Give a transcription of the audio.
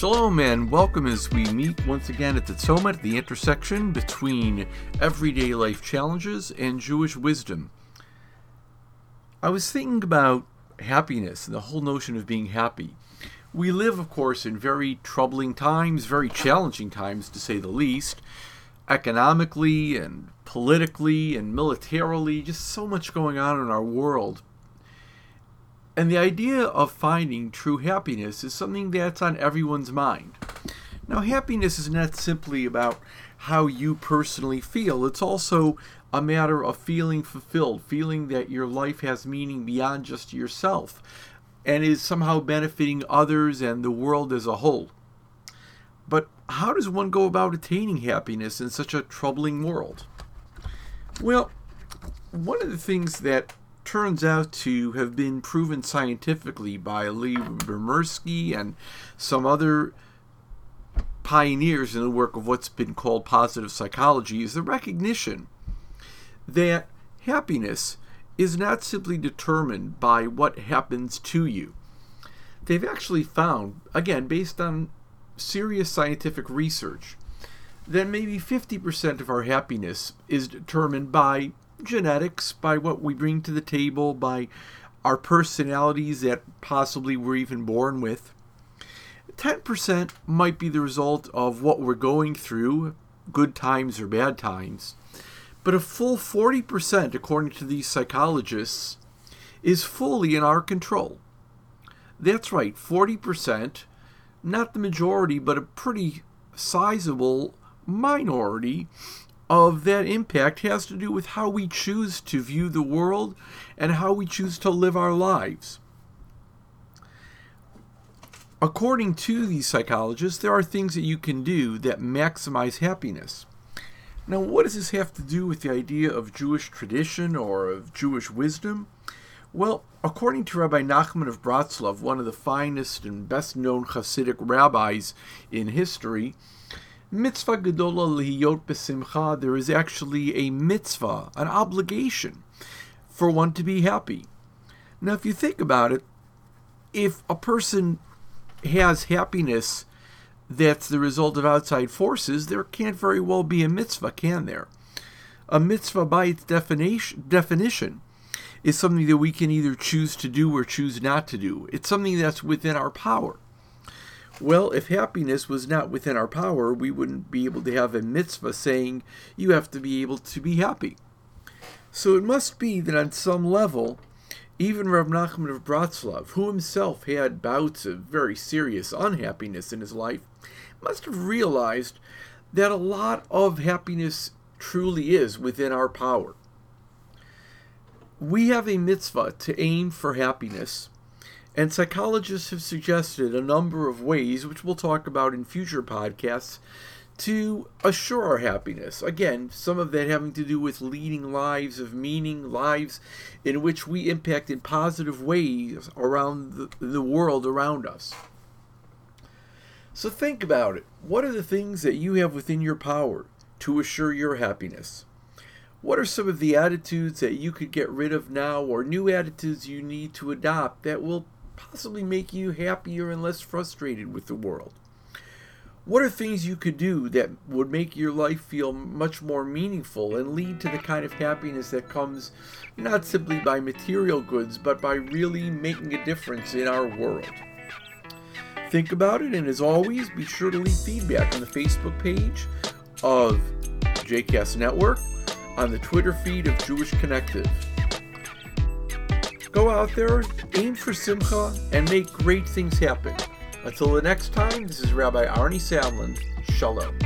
Shalom and welcome as we meet once again at the Tzomet, the intersection between everyday life challenges and Jewish wisdom. I was thinking about happiness and the whole notion of being happy. We live, of course, in very troubling times, very challenging times to say the least, economically and politically and militarily, just so much going on in our world. And the idea of finding true happiness is something that's on everyone's mind. Now, happiness is not simply about how you personally feel, it's also a matter of feeling fulfilled, feeling that your life has meaning beyond just yourself and is somehow benefiting others and the world as a whole. But how does one go about attaining happiness in such a troubling world? Well, one of the things that turns out to have been proven scientifically by Lyubomirsky and some other pioneers in the work of what's been called positive psychology is the recognition that happiness is not simply determined by what happens to you. They've actually found, again, based on serious scientific research, that maybe 50% of our happiness is determined by genetics, by what we bring to the table, by our personalities that possibly we're even born with. 10% might be the result of what we're going through, good times or bad times. But a full 40%, according to these psychologists, is fully in our control. That's right, 40%, not the majority, but a pretty sizable minority of that impact has to do with how we choose to view the world and how we choose to live our lives. According to these psychologists, there are things that you can do that maximize happiness. Now, what does this have to do with the idea of Jewish tradition or of Jewish wisdom? Well, according to Rabbi Nachman of Bratslav, one of the finest and best known Hasidic rabbis in history, mitzvah gedola lihiyot besimcha, there is actually a mitzvah, an obligation for one to be happy. Now, if you think about it, if a person has happiness that's the result of outside forces, there can't very well be a mitzvah, can there? A mitzvah, by its definition, definition is something that we can either choose to do or choose not to do. It's something that's within our power. Well, if happiness was not within our power, we wouldn't be able to have a mitzvah saying you have to be able to be happy. So it must be that on some level, even Rav Nachman of Bratslav, who himself had bouts of very serious unhappiness in his life, must have realized that a lot of happiness truly is within our power. We have a mitzvah to aim for happiness and psychologists have suggested a number of ways, which we'll talk about in future podcasts, to assure our happiness. Again, some of that having to do with leading lives of meaning, lives in which we impact in positive ways around the, the world around us. So think about it. What are the things that you have within your power to assure your happiness? What are some of the attitudes that you could get rid of now or new attitudes you need to adopt that will possibly make you happier and less frustrated with the world? What are things you could do that would make your life feel much more meaningful and lead to the kind of happiness that comes not simply by material goods, but by really making a difference in our world? Think about it, and as always, be sure to leave feedback on the Facebook page of JCast Network, on the Twitter feed of Jewish Connective. Go out there, aim for Simcha, and make great things happen. Until the next time, this is Rabbi Arnie Samlin. Shalom.